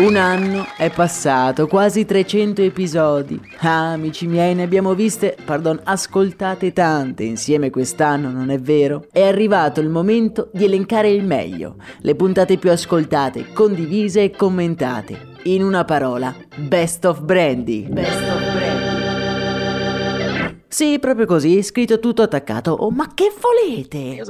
Un anno è passato, quasi 300 episodi. Ah, amici miei, ne abbiamo viste, pardon, ascoltate tante insieme quest'anno, non è vero? È arrivato il momento di elencare il meglio, le puntate più ascoltate, condivise e commentate. In una parola, Best of Brandy. Best of Brandy. Sì, proprio così, scritto tutto attaccato. Oh, ma che volete?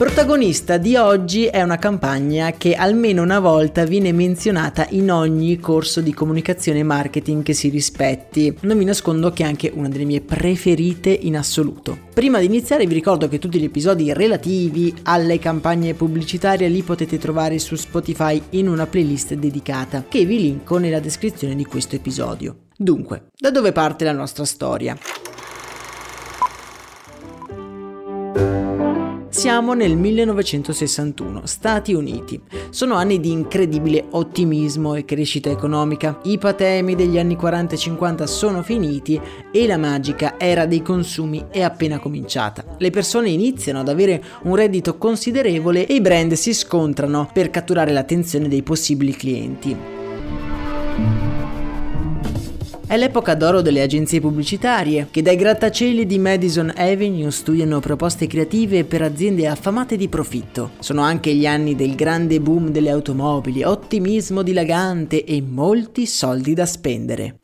Protagonista di oggi è una campagna che almeno una volta viene menzionata in ogni corso di comunicazione e marketing che si rispetti. Non vi nascondo che è anche una delle mie preferite in assoluto. Prima di iniziare vi ricordo che tutti gli episodi relativi alle campagne pubblicitarie li potete trovare su Spotify in una playlist dedicata che vi linko nella descrizione di questo episodio. Dunque, da dove parte la nostra storia? Siamo nel 1961, Stati Uniti. Sono anni di incredibile ottimismo e crescita economica. I patemi degli anni 40 e 50 sono finiti e la magica era dei consumi è appena cominciata. Le persone iniziano ad avere un reddito considerevole e i brand si scontrano per catturare l'attenzione dei possibili clienti. È l'epoca d'oro delle agenzie pubblicitarie, che dai grattacieli di Madison Avenue studiano proposte creative per aziende affamate di profitto. Sono anche gli anni del grande boom delle automobili, ottimismo dilagante e molti soldi da spendere.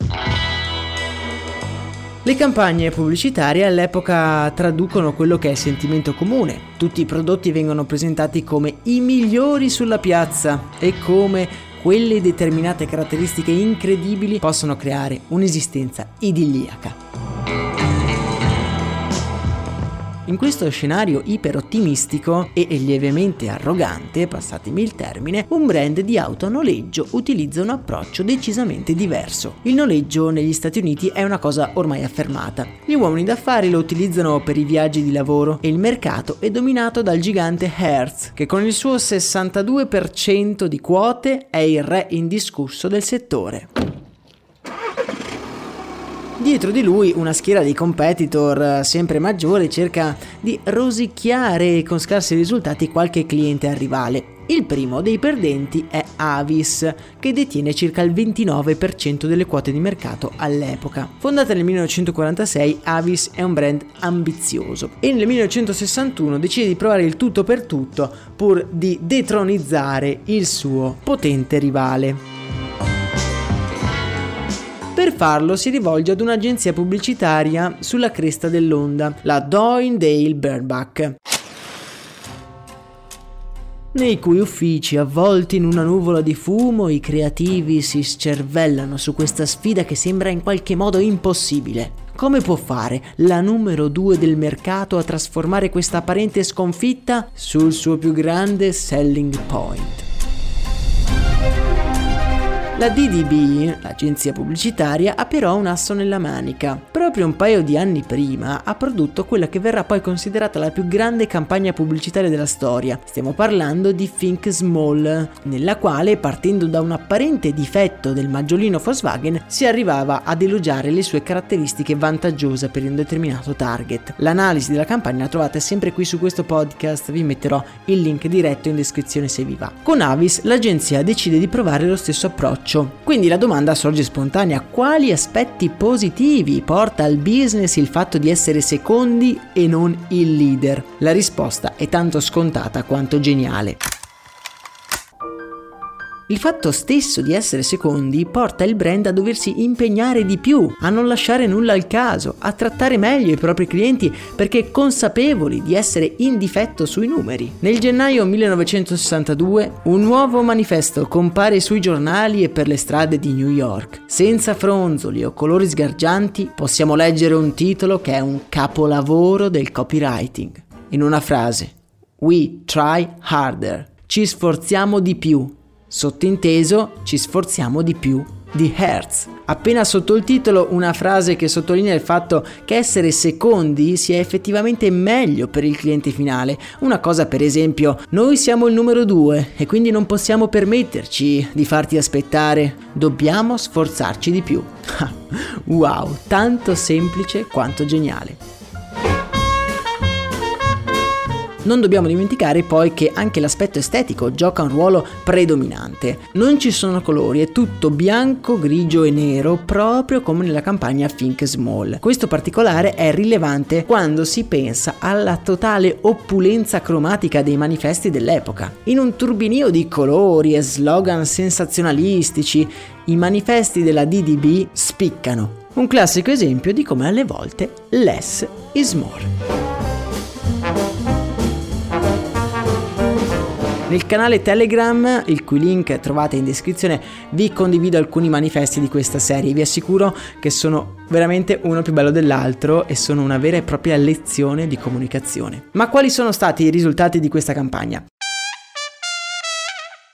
Le campagne pubblicitarie all'epoca traducono quello che è sentimento comune. Tutti i prodotti vengono presentati come i migliori sulla piazza e come quelle determinate caratteristiche incredibili possono creare un'esistenza idilliaca. In questo scenario iperottimistico e lievemente arrogante, passatemi il termine, un brand di auto a noleggio utilizza un approccio decisamente diverso. Il noleggio negli Stati Uniti è una cosa ormai affermata. Gli uomini d'affari lo utilizzano per i viaggi di lavoro e il mercato è dominato dal gigante Hertz, che con il suo 62% di quote è il re indiscusso del settore. Dietro di lui una schiera di competitor eh, sempre maggiore cerca di rosicchiare con scarsi risultati qualche cliente rivale. Il primo dei perdenti è Avis, che detiene circa il 29% delle quote di mercato all'epoca. Fondata nel 1946, Avis è un brand ambizioso e nel 1961 decide di provare il tutto per tutto pur di detronizzare il suo potente rivale. Per farlo si rivolge ad un'agenzia pubblicitaria sulla cresta dell'onda, la Doindale Burnback nei cui uffici, avvolti in una nuvola di fumo, i creativi si scervellano su questa sfida che sembra in qualche modo impossibile. Come può fare la numero due del mercato a trasformare questa apparente sconfitta sul suo più grande selling point? La DDB, l'agenzia pubblicitaria, ha però un asso nella manica. Proprio un paio di anni prima ha prodotto quella che verrà poi considerata la più grande campagna pubblicitaria della storia. Stiamo parlando di Think Small, nella quale, partendo da un apparente difetto del maggiolino Volkswagen, si arrivava ad elogiare le sue caratteristiche vantaggiose per un determinato target. L'analisi della campagna la trovate sempre qui su questo podcast, vi metterò il link diretto in descrizione se vi va. Con Avis l'agenzia decide di provare lo stesso approccio approccio. Quindi la domanda sorge spontanea, quali aspetti positivi porta al business il fatto di essere secondi e non il leader? La risposta è tanto scontata quanto geniale. Il fatto stesso di essere secondi porta il brand a doversi impegnare di più, a non lasciare nulla al caso, a trattare meglio i propri clienti perché consapevoli di essere in difetto sui numeri. Nel gennaio 1962 un nuovo manifesto compare sui giornali e per le strade di New York. Senza fronzoli o colori sgargianti possiamo leggere un titolo che è un capolavoro del copywriting. In una frase, We try harder ci sforziamo di più. Sottinteso, ci sforziamo di più di Hertz. Appena sotto il titolo una frase che sottolinea il fatto che essere secondi sia effettivamente meglio per il cliente finale. Una cosa per esempio, noi siamo il numero due e quindi non possiamo permetterci di farti aspettare, dobbiamo sforzarci di più. wow, tanto semplice quanto geniale. Non dobbiamo dimenticare poi che anche l'aspetto estetico gioca un ruolo predominante. Non ci sono colori, è tutto bianco, grigio e nero, proprio come nella campagna Think Small. Questo particolare è rilevante quando si pensa alla totale opulenza cromatica dei manifesti dell'epoca. In un turbinio di colori e slogan sensazionalistici, i manifesti della DDB spiccano. Un classico esempio di come alle volte less is more. Nel canale Telegram, il cui link trovate in descrizione, vi condivido alcuni manifesti di questa serie. Vi assicuro che sono veramente uno più bello dell'altro e sono una vera e propria lezione di comunicazione. Ma quali sono stati i risultati di questa campagna?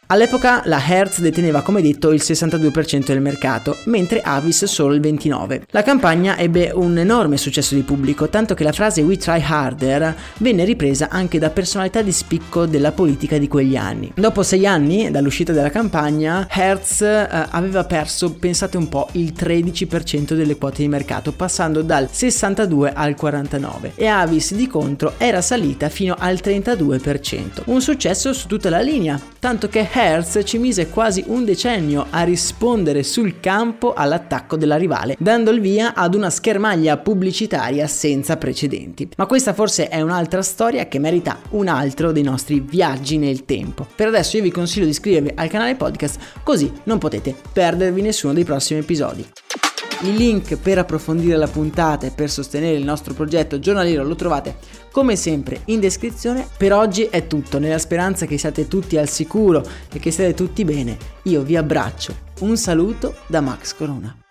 All'epoca la Hertz deteneva come detto il 62% del mercato, mentre Avis solo il 29%. La campagna ebbe un enorme successo di pubblico, tanto che la frase We try harder venne ripresa anche da personalità di spicco della politica di quegli anni. Dopo sei anni dall'uscita della campagna, Hertz eh, aveva perso, pensate un po', il 13% delle quote di mercato, passando dal 62 al 49 e Avis di contro era salita fino al 32%. Un successo su tutta la linea, tanto che Hertz ci mise quasi un decennio a rispondere sul campo all'attacco della rivale, dando il via ad una schermaglia pubblicitaria senza precedenti. Ma questa forse è un'altra storia che merita un altro dei nostri viaggi nel tempo. Per adesso io vi consiglio di iscrivervi al canale podcast così non potete perdervi nessuno dei prossimi episodi. Il link per approfondire la puntata e per sostenere il nostro progetto giornaliero lo trovate come sempre in descrizione. Per oggi è tutto, nella speranza che siate tutti al sicuro e che siate tutti bene. Io vi abbraccio. Un saluto da Max Corona.